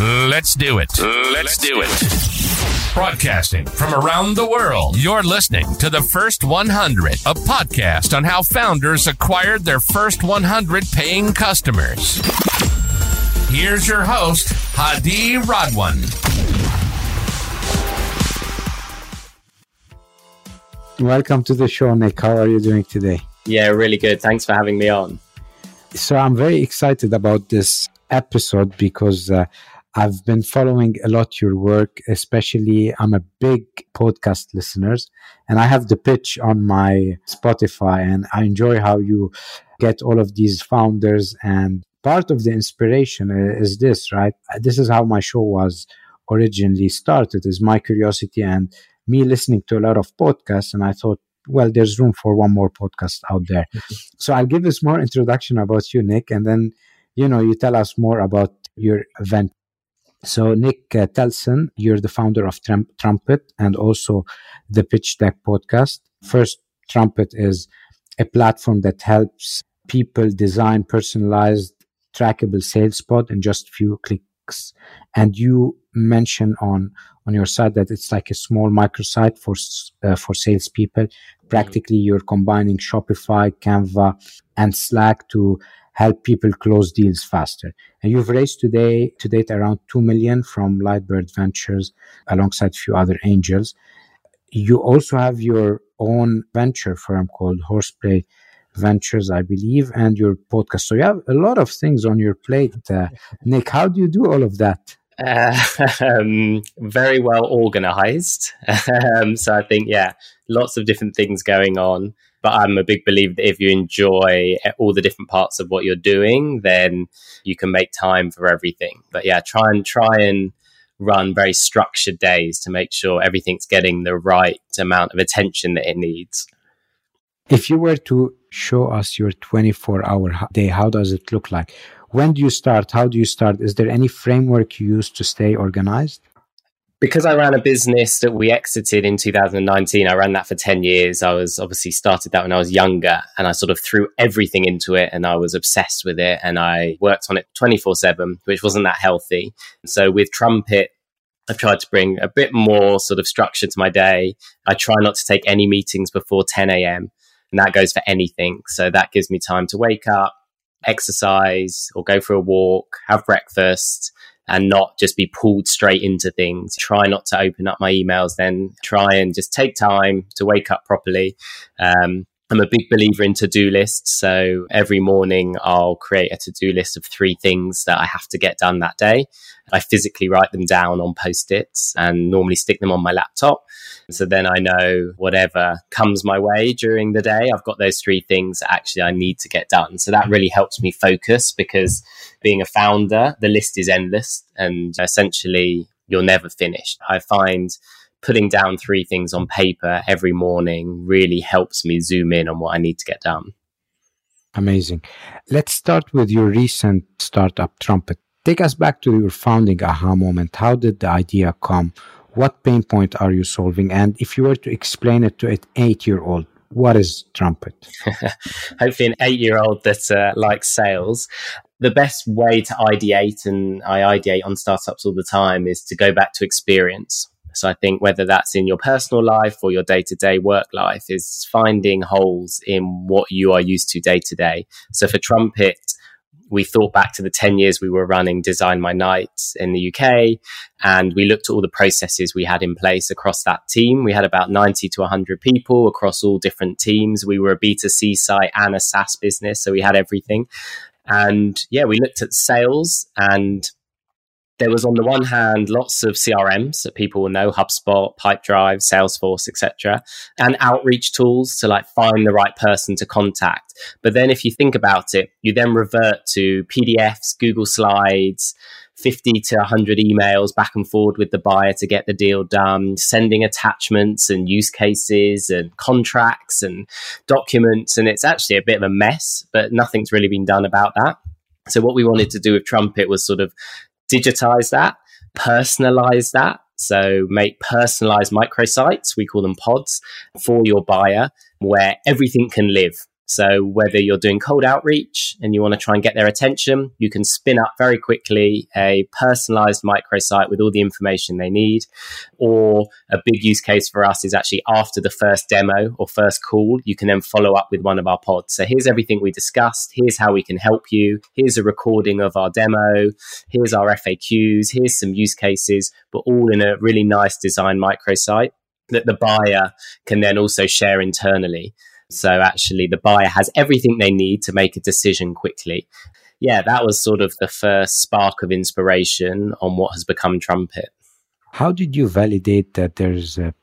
Let's do it. Let's do it. Broadcasting from around the world, you're listening to the First 100, a podcast on how founders acquired their first 100 paying customers. Here's your host, Hadi Radwan. Welcome to the show, Nick. How are you doing today? Yeah, really good. Thanks for having me on. So, I'm very excited about this episode because uh, I've been following a lot your work, especially I'm a big podcast listeners and I have the pitch on my Spotify and I enjoy how you get all of these founders and part of the inspiration is this, right? This is how my show was originally started is my curiosity and me listening to a lot of podcasts and I thought well there's room for one more podcast out there. so I'll give us more introduction about you Nick and then you know you tell us more about your event so, Nick uh, Telson, you're the founder of Trum- Trumpet and also the Pitch Deck podcast. First, Trumpet is a platform that helps people design personalized, trackable sales pods in just few clicks. And you mention on on your site that it's like a small microsite for uh, for salespeople. Practically, you're combining Shopify, Canva, and Slack to help people close deals faster. And you've raised today to date around two million from Lightbird Ventures alongside a few other angels. You also have your own venture firm called Horseplay Ventures, I believe, and your podcast. So you have a lot of things on your plate, uh, Nick. How do you do all of that? Uh, um, very well organized. um, so I think, yeah, lots of different things going on. But I'm a big believer that if you enjoy all the different parts of what you're doing, then you can make time for everything. But yeah, try and try and run very structured days to make sure everything's getting the right amount of attention that it needs. If you were to show us your 24 hour day, how does it look like? When do you start? How do you start? Is there any framework you use to stay organized? Because I ran a business that we exited in 2019, I ran that for 10 years. I was obviously started that when I was younger and I sort of threw everything into it and I was obsessed with it and I worked on it 24 7, which wasn't that healthy. So with Trumpet, I've tried to bring a bit more sort of structure to my day. I try not to take any meetings before 10 a.m. and that goes for anything. So that gives me time to wake up, exercise or go for a walk, have breakfast and not just be pulled straight into things. Try not to open up my emails then. Try and just take time to wake up properly. Um, I'm a big believer in to do lists. So every morning I'll create a to do list of three things that I have to get done that day. I physically write them down on post its and normally stick them on my laptop. So then I know whatever comes my way during the day, I've got those three things that actually I need to get done. So that really helps me focus because being a founder, the list is endless and essentially you're never finished. I find putting down three things on paper every morning really helps me zoom in on what I need to get done. Amazing. Let's start with your recent startup, Trumpet. Take us back to your founding aha moment. How did the idea come? What pain point are you solving? And if you were to explain it to an eight year old, what is Trumpet? Hopefully, an eight year old that uh, likes sales. The best way to ideate, and I ideate on startups all the time, is to go back to experience. So I think whether that's in your personal life or your day to day work life is finding holes in what you are used to day to day. So for Trumpet, we thought back to the 10 years we were running Design My Night in the UK, and we looked at all the processes we had in place across that team. We had about 90 to 100 people across all different teams. We were a B2C site and a SaaS business, so we had everything. And yeah, we looked at sales and there was on the one hand lots of CRMs that people will know, HubSpot, Pipedrive, Salesforce, etc., and outreach tools to like find the right person to contact. But then if you think about it, you then revert to PDFs, Google Slides, 50 to 100 emails back and forward with the buyer to get the deal done, sending attachments and use cases and contracts and documents. And it's actually a bit of a mess, but nothing's really been done about that. So, what we wanted to do with Trumpet was sort of digitize that, personalize that. So make personalized microsites, we call them pods, for your buyer where everything can live. So whether you're doing cold outreach and you want to try and get their attention, you can spin up very quickly a personalized microsite with all the information they need. Or a big use case for us is actually after the first demo or first call, you can then follow up with one of our pods. So here's everything we discussed. Here's how we can help you. Here's a recording of our demo. Here's our FAQs. Here's some use cases, but all in a really nice design microsite that the buyer can then also share internally. So actually, the buyer has everything they need to make a decision quickly. Yeah, that was sort of the first spark of inspiration on what has become Trumpet. How did you validate that there's a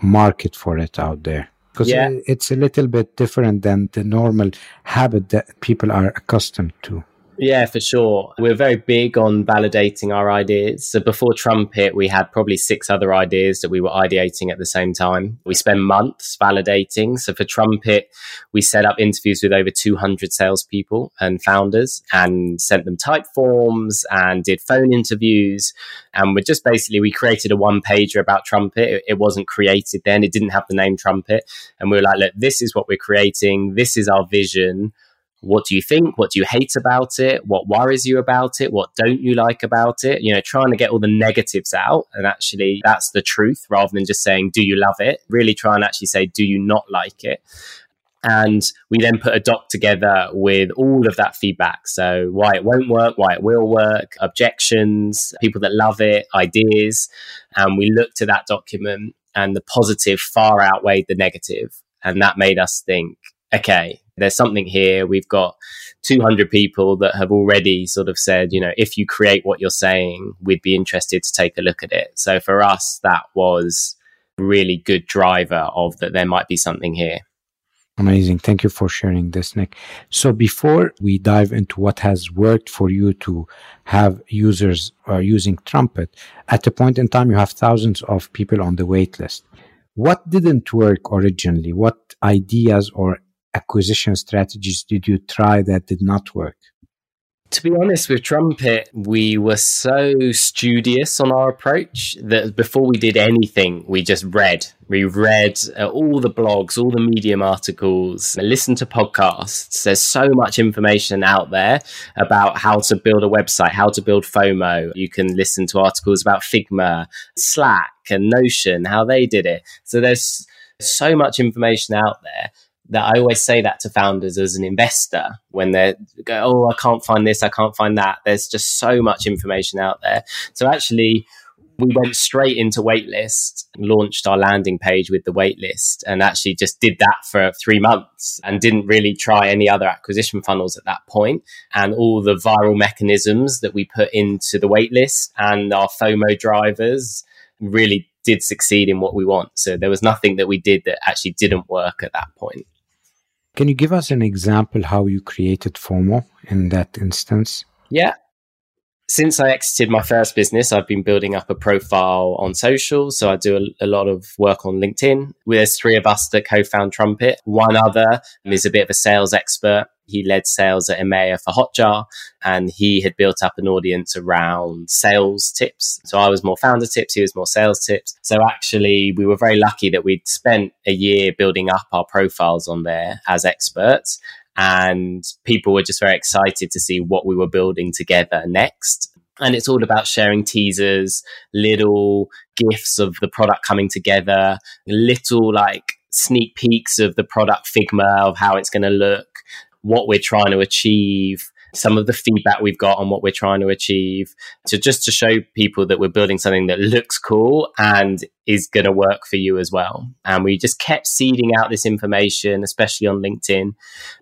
market for it out there? Because yeah. Uh, it's a little bit different than the normal habit that people are accustomed to. Yeah, for sure. We're very big on validating our ideas. So before Trumpet, we had probably six other ideas that we were ideating at the same time. We spend months validating. So for Trumpet, we set up interviews with over 200 salespeople and founders and sent them type forms and did phone interviews. And we just basically, we created a one pager about Trumpet. It, it wasn't created then. It didn't have the name Trumpet. And we were like, look, this is what we're creating. This is our vision what do you think? What do you hate about it? What worries you about it? What don't you like about it? You know, trying to get all the negatives out. And actually, that's the truth rather than just saying, do you love it? Really try and actually say, do you not like it? And we then put a doc together with all of that feedback. So, why it won't work, why it will work, objections, people that love it, ideas. And we looked at that document, and the positive far outweighed the. And that made us think, okay, there's something here. We've got 200 people that have already sort of said, you know, if you create what you're saying, we'd be interested to take a look at it. So for us, that was really good driver of that there might be something here. Amazing. Thank you for sharing this, Nick. So before we dive into what has worked for you to have users uh, using Trumpet, at a point in time, you have thousands of people on the wait list. What didn't work originally? What ideas or acquisition strategies did you try that did not work? To be honest, with Trumpet, we were so studious on our approach that before we did anything, we just read. We read uh, all the blogs, all the Medium articles, listened to podcasts. There's so much information out there about how to build a website, how to build FOMO. You can listen to articles about Figma, Slack, and Notion, how they did it. So there's so much information out there that I always say that to founders as an investor when they go, Oh, I can't find this, I can't find that. There's just so much information out there. So actually, we went straight into waitlist, launched our landing page with the waitlist, and actually just did that for three months and didn't really try any other acquisition funnels at that point. And all the viral mechanisms that we put into the waitlist and our FOMO drivers really did succeed in what we want. So there was nothing that we did that actually didn't work at that point. Can you give us an example how you created FOMO in that instance? Yeah. Since I exited my first business, I've been building up a profile on social. So I do a, a lot of work on LinkedIn. There's three of us that co-found Trumpet. One other is a bit of a sales expert he led sales at EMEA for Hotjar and he had built up an audience around sales tips. So I was more founder tips, he was more sales tips. So actually, we were very lucky that we'd spent a year building up our profiles on there as experts. And people were just very excited to see what we were building together next. And it's all about sharing teasers, little GIFs of the product coming together, little like sneak peeks of the product Figma of how it's going to look, what we're trying to achieve, some of the feedback we've got on what we're trying to achieve to just to show people that we're building something that looks cool and is going to work for you as well. And we just kept seeding out this information, especially on LinkedIn.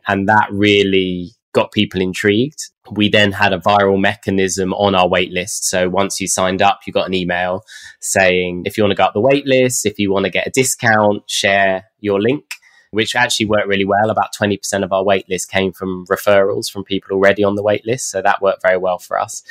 And that really got people intrigued. We then had a viral mechanism on our waitlist. So once you signed up, you got an email saying if you want to go up the waitlist, if you want to get a discount, share your link which actually worked really well. About 20% of our waitlist came from referrals from people already on the waitlist. So that worked very well for us.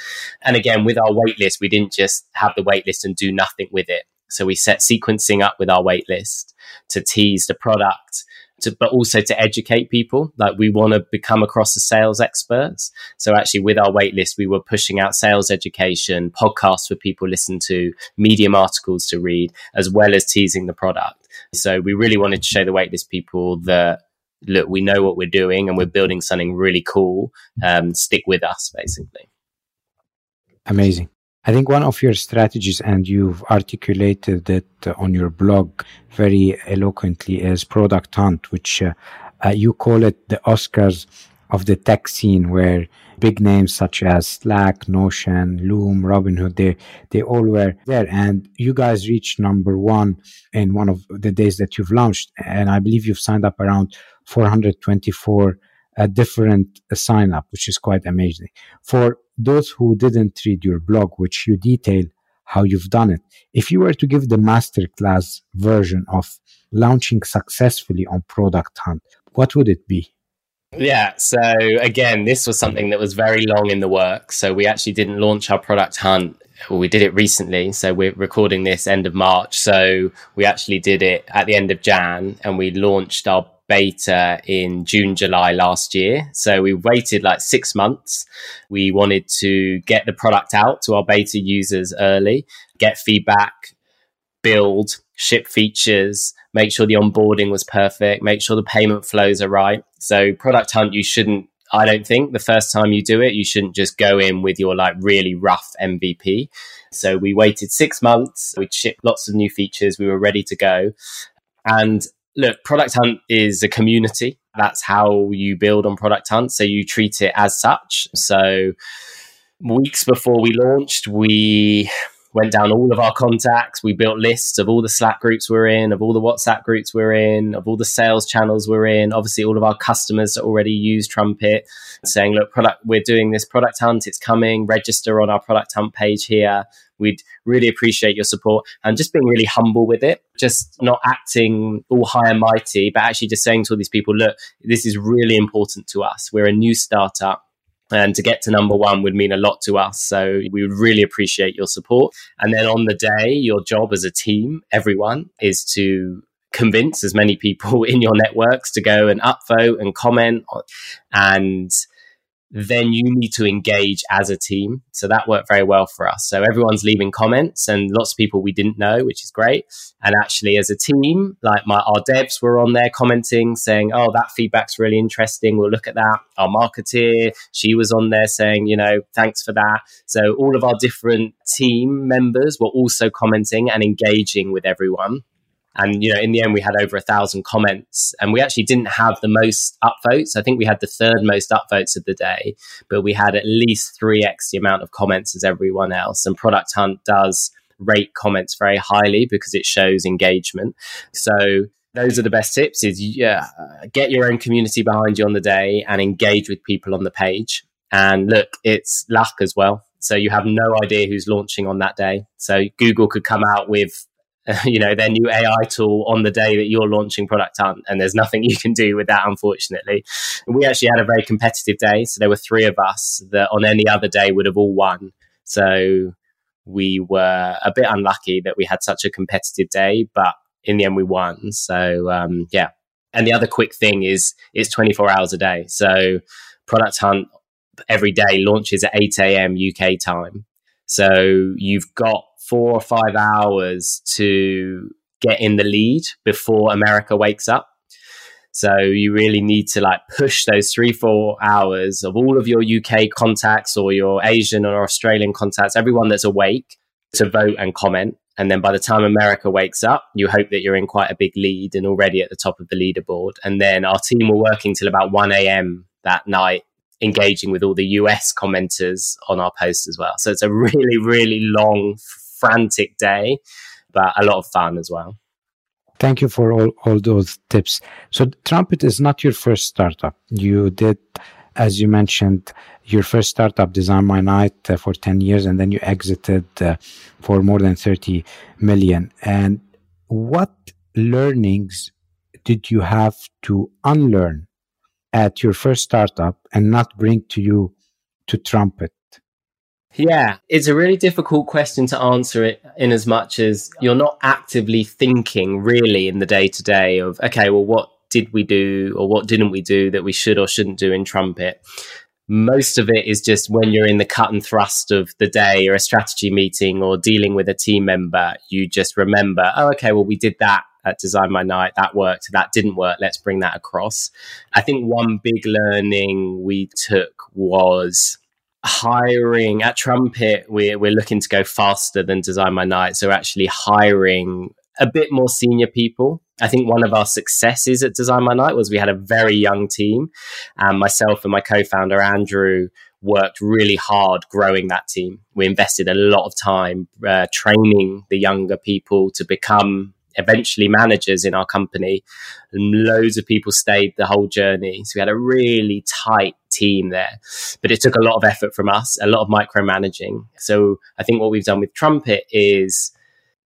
And again, with our waitlist, we didn't just have the waitlist and do nothing with it. So we set sequencing up with our waitlist to tease the product, to, but also to educate people. Like we want to become across the sales experts. So actually with our waitlist, we were pushing out sales education, podcasts for people listen to, medium articles to read, as well as teasing the product. So we really wanted to show the waitlist people that look, we know what we're doing and we're building something really cool. Um, stick with us, basically. Amazing. I think one of your strategies, and you've articulated it on your blog very eloquently, is Product Hunt, which uh, uh, you call it the Oscars of the tech scene, where big names such as Slack, Notion, Loom, Robinhood, they they all were there, and you guys reached number one in one of the days that you've launched, and I believe you've signed up around 424 uh, different uh, sign up, which is quite amazing. For those who didn't read your blog, which you detail how you've done it, if you were to give the masterclass version of launching successfully on Product Hunt, what would it be? Yeah. So again, this was something that was very long in the work. So we actually didn't launch our product hunt. Well, we did it recently. So we're recording this end of March. So we actually did it at the end of Jan and we launched our beta in June, July last year. So we waited like six months. We wanted to get the product out to our beta users early, get feedback, build, ship features, make sure the onboarding was perfect, make sure the payment flows are right. So product hunt, you shouldn't I don't think the first time you do it, you shouldn't just go in with your like really rough MVP. So we waited six months. We'd shipped lots of new features. We were ready to go. And look, Product Hunt is a community. That's how you build on Product Hunt. So you treat it as such. So weeks before we launched, we went down all of our contacts. We built lists of all the Slack groups we're in, of all the WhatsApp groups we're in, of all the sales channels we're in. Obviously, all of our customers that already use Trumpet, saying, "Look, product, we're doing this product hunt. It's coming. Register on our product hunt page here. We'd really appreciate your support." And just being really humble with it, just not acting all high and mighty, but actually just saying to all these people, "Look, this is really important to us. We're a new startup." And to get to number one would mean a lot to us. So we would really appreciate your support. And then on the day, your job as a team, everyone, is to convince as many people in your networks to go and upvote and comment and then you need to engage as a team. So that worked very well for us. So everyone's leaving comments and lots of people we didn't know, which is great. And actually, as a team, like my our devs were on there commenting, saying, "Oh, that feedback's really interesting. We'll look at that." Our marketeer, she was on there saying, "You know, thanks for that." So all of our different team members were also commenting and engaging with everyone. And you know, in the end, we had over a thousand comments, and we actually didn't have the most upvotes. I think we had the third most upvotes of the day, but we had at least three x the amount of comments as everyone else. And Product Hunt does rate comments very highly because it shows engagement. So those are the best tips is yeah get your own community behind you on the day and engage with people on the page and look it's luck as well so you have no idea who's launching on that day so google could come out with you know their new AI tool on the day that you're launching Product Hunt, and there's nothing you can do with that, unfortunately. We actually had a very competitive day, so there were three of us that on any other day would have all won. So we were a bit unlucky that we had such a competitive day, but in the end we won. So um, yeah. And the other quick thing is it's 24 hours a day. So Product Hunt every day launches at 8 a.m. UK time. So you've got four or five hours to get in the lead before America wakes up. So you really need to like push those three, four hours of all of your UK contacts or your Asian or Australian contacts, everyone that's awake to vote and comment. And then by the time America wakes up, you hope that you're in quite a big lead and already at the top of the leaderboard. And then our team were working till about 1 a.m. that night engaging with all the US commenters on our post as well. So it's a really, really long, frantic day, but a lot of fun as well. Thank you for all, all those tips. So Trumpet is not your first startup. You did, as you mentioned, your first startup, Design My Night, uh, for 10 years, and then you exited uh, for more than 30 million. And what learnings did you have to unlearn at your first startup and not bring to you to Trumpet? Yeah, it's a really difficult question to answer it in as much as you're not actively thinking really in the day to day of, okay, well, what did we do or what didn't we do that we should or shouldn't do in Trumpet? Most of it is just when you're in the cut and thrust of the day or a strategy meeting or dealing with a team member, you just remember, oh, okay, well, we did that at Design My Night. That worked. That didn't work. Let's bring that across. I think one big learning we took was hiring at Trumpet. We're, we're looking to go faster than Design My Night. So actually hiring a bit more senior people. I think one of our successes at Design My Night was we had a very young team. And myself and my co founder, Andrew, worked really hard growing that team. We invested a lot of time uh, training the younger people to become eventually managers in our company. And loads of people stayed the whole journey. So we had a really tight team there. But it took a lot of effort from us, a lot of micromanaging. So I think what we've done with Trumpet is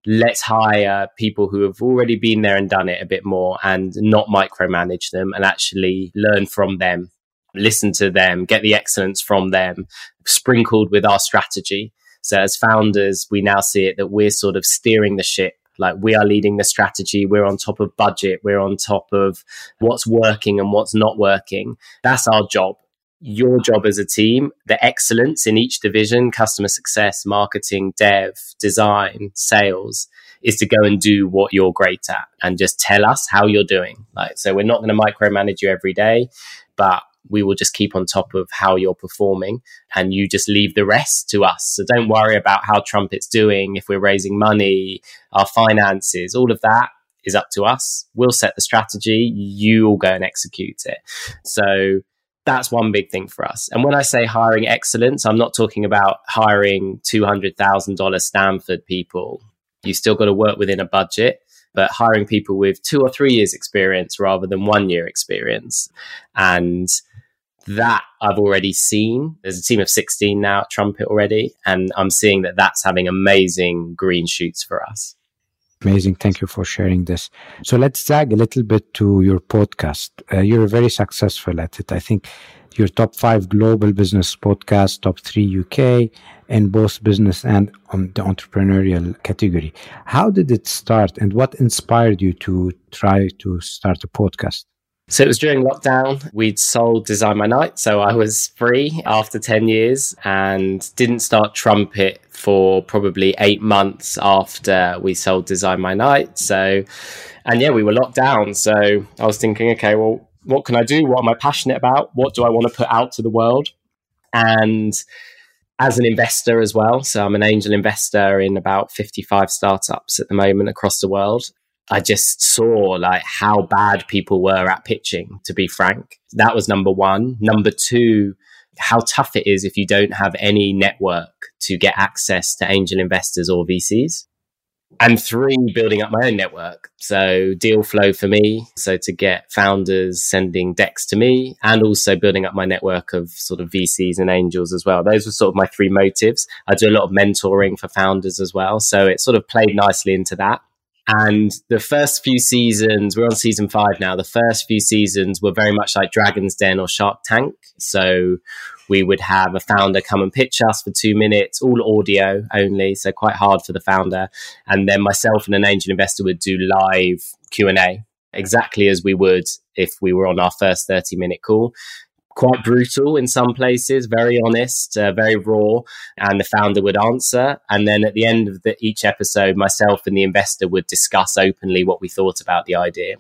let's hire people who have already been there and done it a bit more and not micromanage them and actually learn from them listen to them, get the excellence from them, sprinkled with our strategy. So as founders, we now see it that we're sort of steering the ship. Like we are leading the strategy. We're on top of budget. We're on top of what's working and what's not working. That's our job. Your job as a team, the excellence in each division, customer success, marketing, dev, design, sales, is to go and do what you're great at and just tell us how you're doing. Like, so we're not going to micromanage you every day, but we will just keep on top of how you're performing and you just leave the rest to us. So don't worry about how Trumpet's doing, if we're raising money, our finances, all of that is up to us. We'll set the strategy, you will go and execute it. So that's one big thing for us. And when I say hiring excellence, I'm not talking about hiring $200,000 Stanford people. You still got to work within a budget but hiring people with two or three years experience rather than one year experience. And that I've already seen. There's a team of 16 now at Trumpet already, and I'm seeing that that's having amazing green shoots for us. Amazing. Thank you for sharing this. So let's zag a little bit to your podcast. Uh, you're very successful at it. I think your top five global business podcast, top three UK, in both business and on the entrepreneurial category. How did it start and what inspired you to try to start a podcast? So it was during lockdown. We'd sold Design My Night. So I was free after 10 years and didn't start Trumpet for probably eight months after we sold Design My Night. So, and yeah, we were locked down. So I was thinking, okay, well, what can I do? What am I passionate about? What do I want to put out to the world? And as an investor as well. So I'm an angel investor in about 55 startups at the moment across the world. I just saw like how bad people were at pitching, to be frank. That was number one. Number two, how tough it is if you don't have any network to get access to angel investors or VCs. And three, building up my own network. So deal flow for me. So to get founders sending decks to me and also building up my network of sort of VCs and angels as well. Those were sort of my three motives. I do a lot of mentoring for founders as well. So it sort of played nicely into that. And the first few seasons, we're on season five now. The first few seasons were very much like Dragon's Den or Shark Tank. So we would have a founder come and pitch us for two minutes, all audio only, so quite hard for the founder. And then myself and an angel investor would do live Q and A, exactly as we would if we were on our first thirty minute call quite brutal in some places, very honest, uh, very raw, and the founder would answer. And then at the end of the, each episode, myself and the investor would discuss openly what we thought about the idea.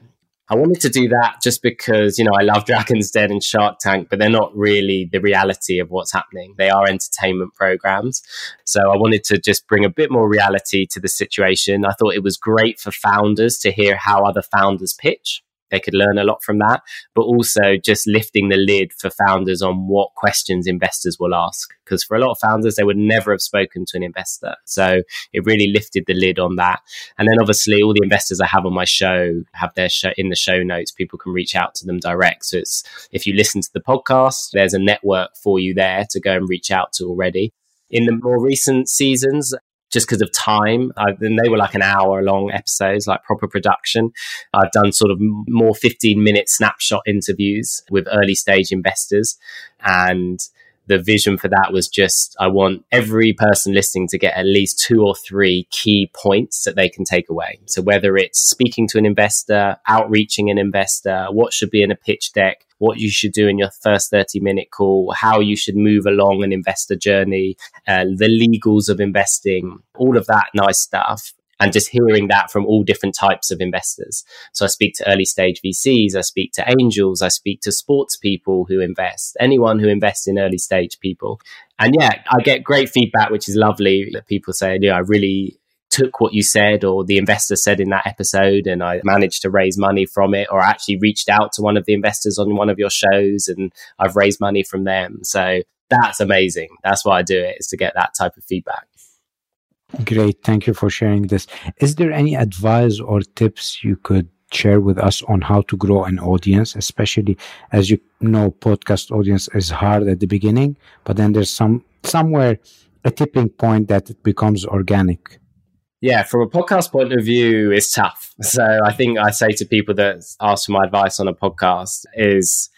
I wanted to do that just because, you know, I love Dragon's Den and Shark Tank, but they're not really the reality of what's happening. They are entertainment programs. So I wanted to just bring a bit more reality to the situation. I thought it was great for founders to hear how other founders pitch they could learn a lot from that, but also just lifting the lid for founders on what questions investors will ask. Because for a lot of founders, they would never have spoken to an investor. So it really lifted the lid on that. And then obviously all the investors I have on my show have their show in the show notes. People can reach out to them direct. So it's, if you listen to the podcast, there's a network for you there to go and reach out to already. In the more recent seasons, just because of time. I, and they were like an hour long episodes, like proper production. I've done sort of more 15 minute snapshot interviews with early stage investors. And the vision for that was just I want every person listening to get at least two or three key points that they can take away. So whether it's speaking to an investor, outreaching an investor, what should be in a pitch deck, what you should do in your first 30 minute call, how you should move along an investor journey, uh, the legals of investing, all of that nice stuff. and just hearing that from all different types of investors. So I speak to early stage VCs, I speak to angels, I speak to sports people who invest, anyone who invests in early stage people. And yeah, I get great feedback, which is lovely that people say, yeah, I really took what you said or the investor said in that episode and I managed to raise money from it or I actually reached out to one of the investors on one of your shows and I've raised money from them. So that's amazing. That's why I do it is to get that type of feedback. Great. Thank you for sharing this. Is there any advice or tips you could share with us on how to grow an audience, especially as you know, podcast audience is hard at the beginning, but then there's some somewhere a tipping point that it becomes organic. Yeah, from a podcast point of view, it's tough. So I think I say to people that ask for my advice on a podcast is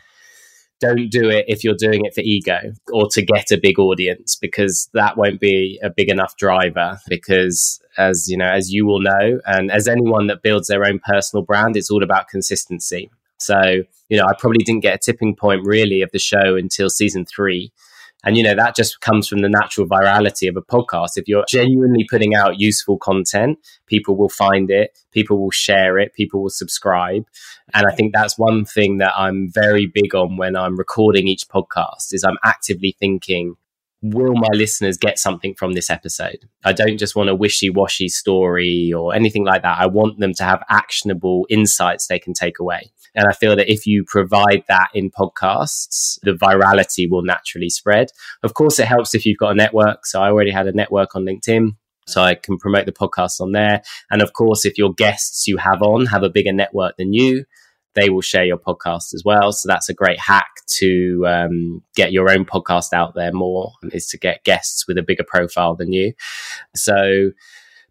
don't do it if you're doing it for ego or to get a big audience because that won't be a big enough driver because as you know as you will know and as anyone that builds their own personal brand it's all about consistency so you know i probably didn't get a tipping point really of the show until season 3 and, you know, that just comes from the natural virality of a podcast. If you're genuinely putting out useful content, people will find it, people will share it, people will subscribe. And I think that's one thing that I'm very big on when I'm recording each podcast is I'm actively thinking, will my listeners get something from this episode? I don't just want a wishy washy story or anything like that. I want them to have actionable insights they can take away. And I feel that if you provide that in podcasts, the virality will naturally spread. Of course, it helps if you've got a network. So I already had a network on LinkedIn. So I can promote the podcast on there. And of course, if your guests you have on have a bigger network than you, they will share your podcast as well. So that's a great hack to um, get your own podcast out there more is to get guests with a bigger profile than you. So,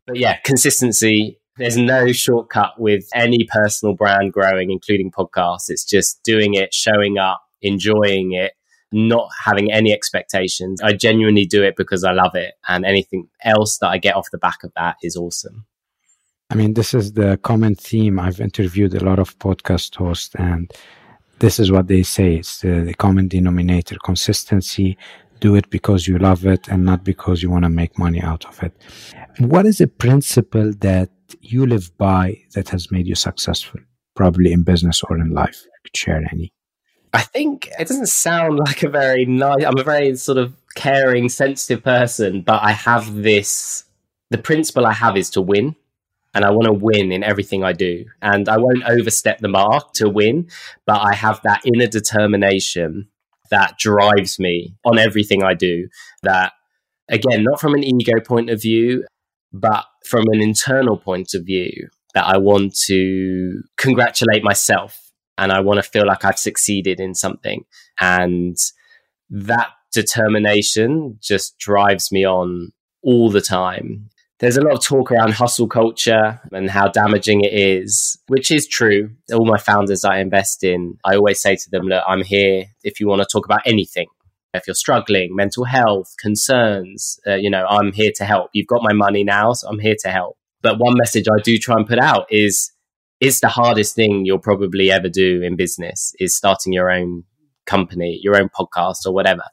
but yeah, consistency there's no shortcut with any personal brand growing, including podcasts. It's just doing it, showing up, enjoying it, not having any expectations. I genuinely do it because I love it. And anything else that I get off the back of that is awesome. I mean, this is the common theme. I've interviewed a lot of podcast hosts, and this is what they say it's the, the common denominator consistency. Do it because you love it and not because you want to make money out of it. What is a principle that you live by that has made you successful, probably in business or in life? I could share any. I think it doesn't sound like a very nice. I'm a very sort of caring, sensitive person, but I have this. The principle I have is to win, and I want to win in everything I do, and I won't overstep the mark to win. But I have that inner determination that drives me on everything I do. That again, not from an ego point of view, but from an internal point of view, that I want to congratulate myself and I want to feel like I've succeeded in something. And that determination just drives me on all the time. There's a lot of talk around hustle culture and how damaging it is, which is true. All my founders I invest in, I always say to them, look, I'm here if you want to talk about anything if you're struggling, mental health, concerns, uh, you know, I'm here to help. You've got my money now, so I'm here to help. But one message I do try and put out is it's the hardest thing you'll probably ever do in business is starting your own company, your own podcast or whatever.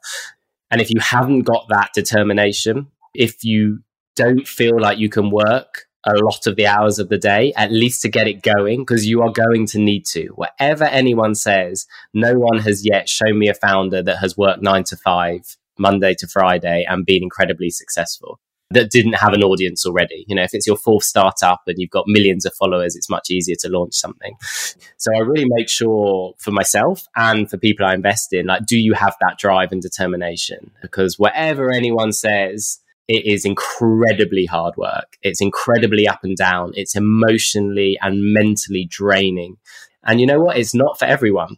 And if you haven't got that determination, if you don't feel like you can work a lot of the hours of the day, at least to get it going, because you are going to need to. Whatever anyone says, no one has yet shown me a founder that has worked nine to five, Monday to Friday, and been incredibly successful that didn't have an audience already. You know, if it's your fourth startup and you've got millions of followers, it's much easier to launch something. So I really make sure for myself and for people I invest in, like, do you have that drive and determination? Because whatever anyone says, it is incredibly hard work. It's incredibly up and down. It's emotionally and mentally draining. And you know what? It's not for everyone.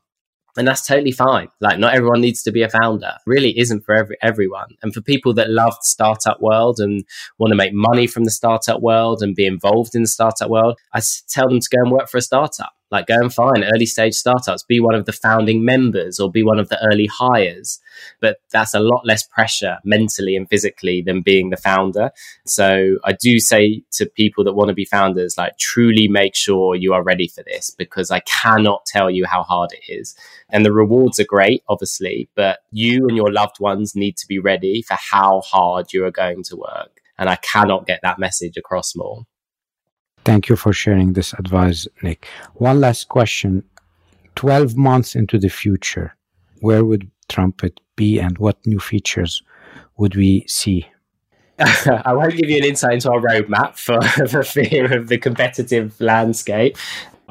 And that's totally fine. Like not everyone needs to be a founder. really isn't for every, everyone. And for people that love the startup world and want to make money from the startup world and be involved in the startup world, I tell them to go and work for a startup like go and find early stage startups, be one of the founding members or be one of the early hires. But that's a lot less pressure mentally and physically than being the founder. So I do say to people that want to be founders, like truly make sure you are ready for this because I cannot tell you how hard it is. And the rewards are great, obviously, but you and your loved ones need to be ready for how hard you are going to work. And I cannot get that message across more. Thank you for sharing this advice, Nick. One last question. 12 months into the future, where would Trumpet be and what new features would we see? I won't give you an insight into our roadmap for, for fear of the competitive landscape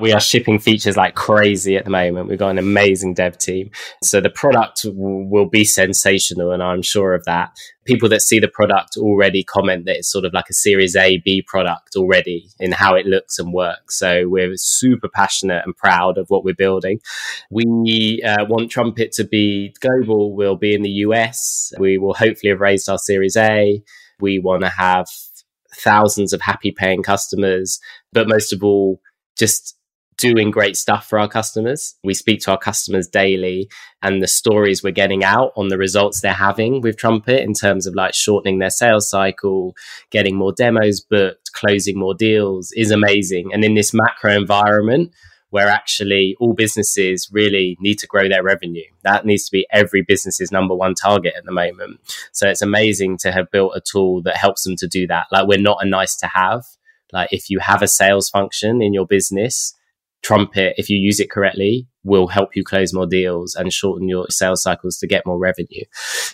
we are shipping features like crazy at the moment. We've got an amazing dev team. So the product w- will be sensational, and I'm sure of that. People that see the product already comment that it's sort of like a Series A, B product already in how it looks and works. So we're super passionate and proud of what we're building. We uh, want Trumpet to be global. We'll be in the US. We will hopefully have raised our Series A. We want to have thousands of happy paying customers, but most of all, just doing great stuff for our customers. We speak to our customers daily and the stories we're getting out on the results they're having with Trumpet in terms of like shortening their sales cycle, getting more demos booked, closing more deals is amazing. And in this macro environment, where actually all businesses really need to grow their revenue. That needs to be every business's number one target at the moment. So it's amazing to have built a tool that helps them to do that. Like we're not a nice to have. Like if you have a sales function in your business, Trumpet, if you use it correctly, will help you close more deals and shorten your sales cycles to get more revenue.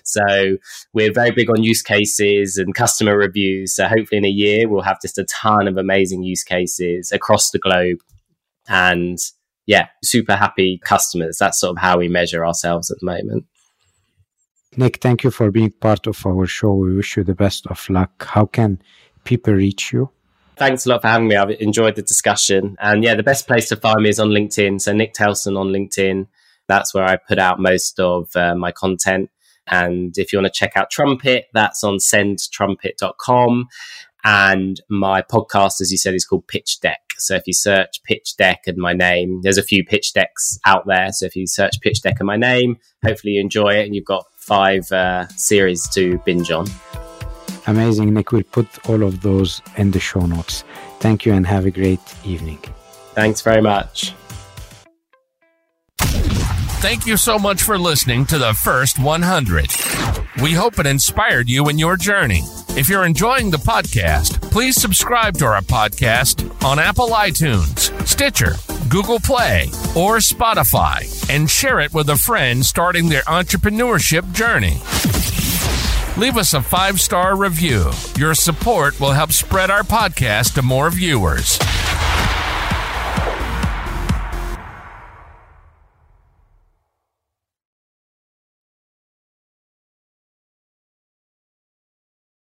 So we're very big on use cases and customer reviews. So hopefully in a year, we'll have just a ton of amazing use cases across the globe. And yeah, super happy customers. That's sort of how we measure ourselves at the moment. Nick, thank you for being part of our show. We wish you the best of luck. How can people reach you? Thanks a lot for having me. I've enjoyed the discussion. And yeah, the best place to find me is on LinkedIn. So Nick Telson on LinkedIn. That's where I put out most of uh, my content. And if you want to check out Trumpet, that's on sendtrumpet.com. And my podcast, as you said, is called Pitch Deck. So if you search Pitch Deck and my name, there's a few pitch decks out there. So if you search Pitch Deck and my name, hopefully you enjoy it and you've got five uh, series to binge on. Amazing, Nick. We'll put all of those in the show notes. Thank you and have a great evening. Thanks very much. Thank you so much for listening to the first 100. We hope it inspired you in your journey. If you're enjoying the podcast, please subscribe to our podcast on Apple iTunes, Stitcher, Google Play, or Spotify, and share it with a friend starting their entrepreneurship journey. Leave us a five star review. Your support will help spread our podcast to more viewers.